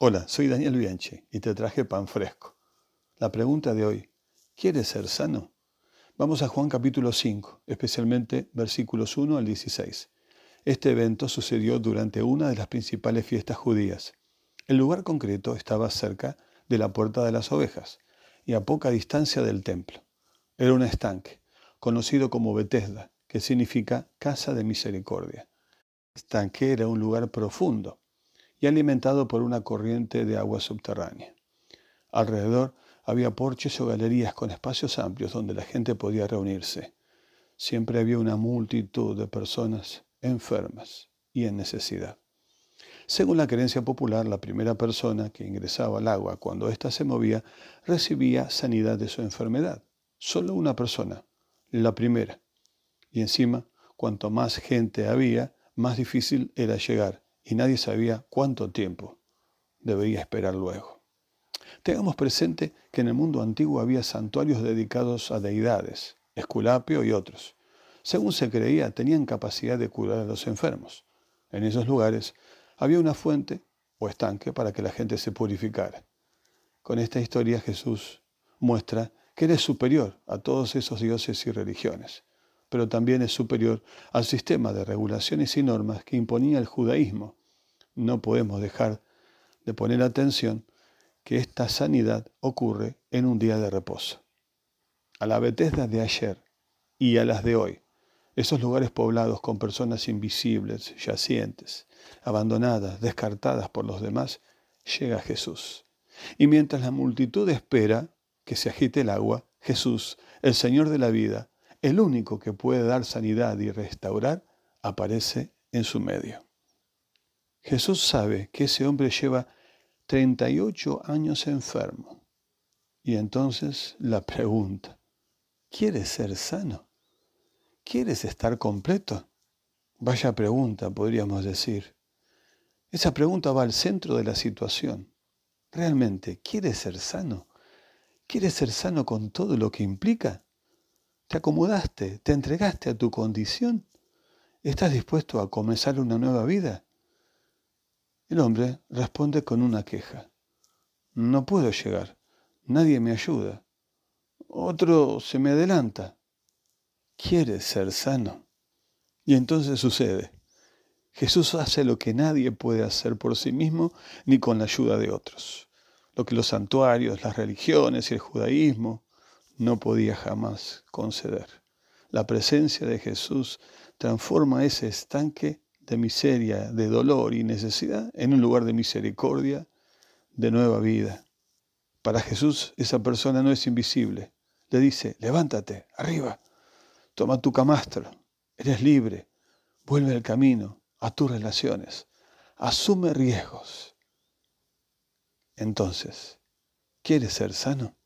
Hola, soy Daniel Bianchi y te traje pan fresco. La pregunta de hoy, ¿quieres ser sano? Vamos a Juan capítulo 5, especialmente versículos 1 al 16. Este evento sucedió durante una de las principales fiestas judías. El lugar concreto estaba cerca de la puerta de las ovejas y a poca distancia del templo. Era un estanque, conocido como Betesda, que significa casa de misericordia. El estanque era un lugar profundo y alimentado por una corriente de agua subterránea. Alrededor había porches o galerías con espacios amplios donde la gente podía reunirse. Siempre había una multitud de personas enfermas y en necesidad. Según la creencia popular, la primera persona que ingresaba al agua cuando ésta se movía recibía sanidad de su enfermedad. Solo una persona, la primera. Y encima, cuanto más gente había, más difícil era llegar y nadie sabía cuánto tiempo debía esperar luego. Tengamos presente que en el mundo antiguo había santuarios dedicados a deidades, Esculapio y otros. Según se creía, tenían capacidad de curar a los enfermos. En esos lugares había una fuente o estanque para que la gente se purificara. Con esta historia Jesús muestra que eres superior a todos esos dioses y religiones pero también es superior al sistema de regulaciones y normas que imponía el judaísmo. No podemos dejar de poner atención que esta sanidad ocurre en un día de reposo. A la Bethesda de ayer y a las de hoy, esos lugares poblados con personas invisibles, yacientes, abandonadas, descartadas por los demás, llega Jesús. Y mientras la multitud espera que se agite el agua, Jesús, el Señor de la vida, el único que puede dar sanidad y restaurar, aparece en su medio. Jesús sabe que ese hombre lleva 38 años enfermo. Y entonces la pregunta, ¿quieres ser sano? ¿Quieres estar completo? Vaya pregunta, podríamos decir. Esa pregunta va al centro de la situación. ¿Realmente quieres ser sano? ¿Quieres ser sano con todo lo que implica? ¿Te acomodaste? ¿Te entregaste a tu condición? ¿Estás dispuesto a comenzar una nueva vida? El hombre responde con una queja. No puedo llegar. Nadie me ayuda. Otro se me adelanta. Quiere ser sano. Y entonces sucede. Jesús hace lo que nadie puede hacer por sí mismo ni con la ayuda de otros. Lo que los santuarios, las religiones y el judaísmo no podía jamás conceder. La presencia de Jesús transforma ese estanque de miseria, de dolor y necesidad en un lugar de misericordia, de nueva vida. Para Jesús esa persona no es invisible. Le dice, levántate, arriba, toma tu camastro, eres libre, vuelve al camino, a tus relaciones, asume riesgos. Entonces, ¿quieres ser sano?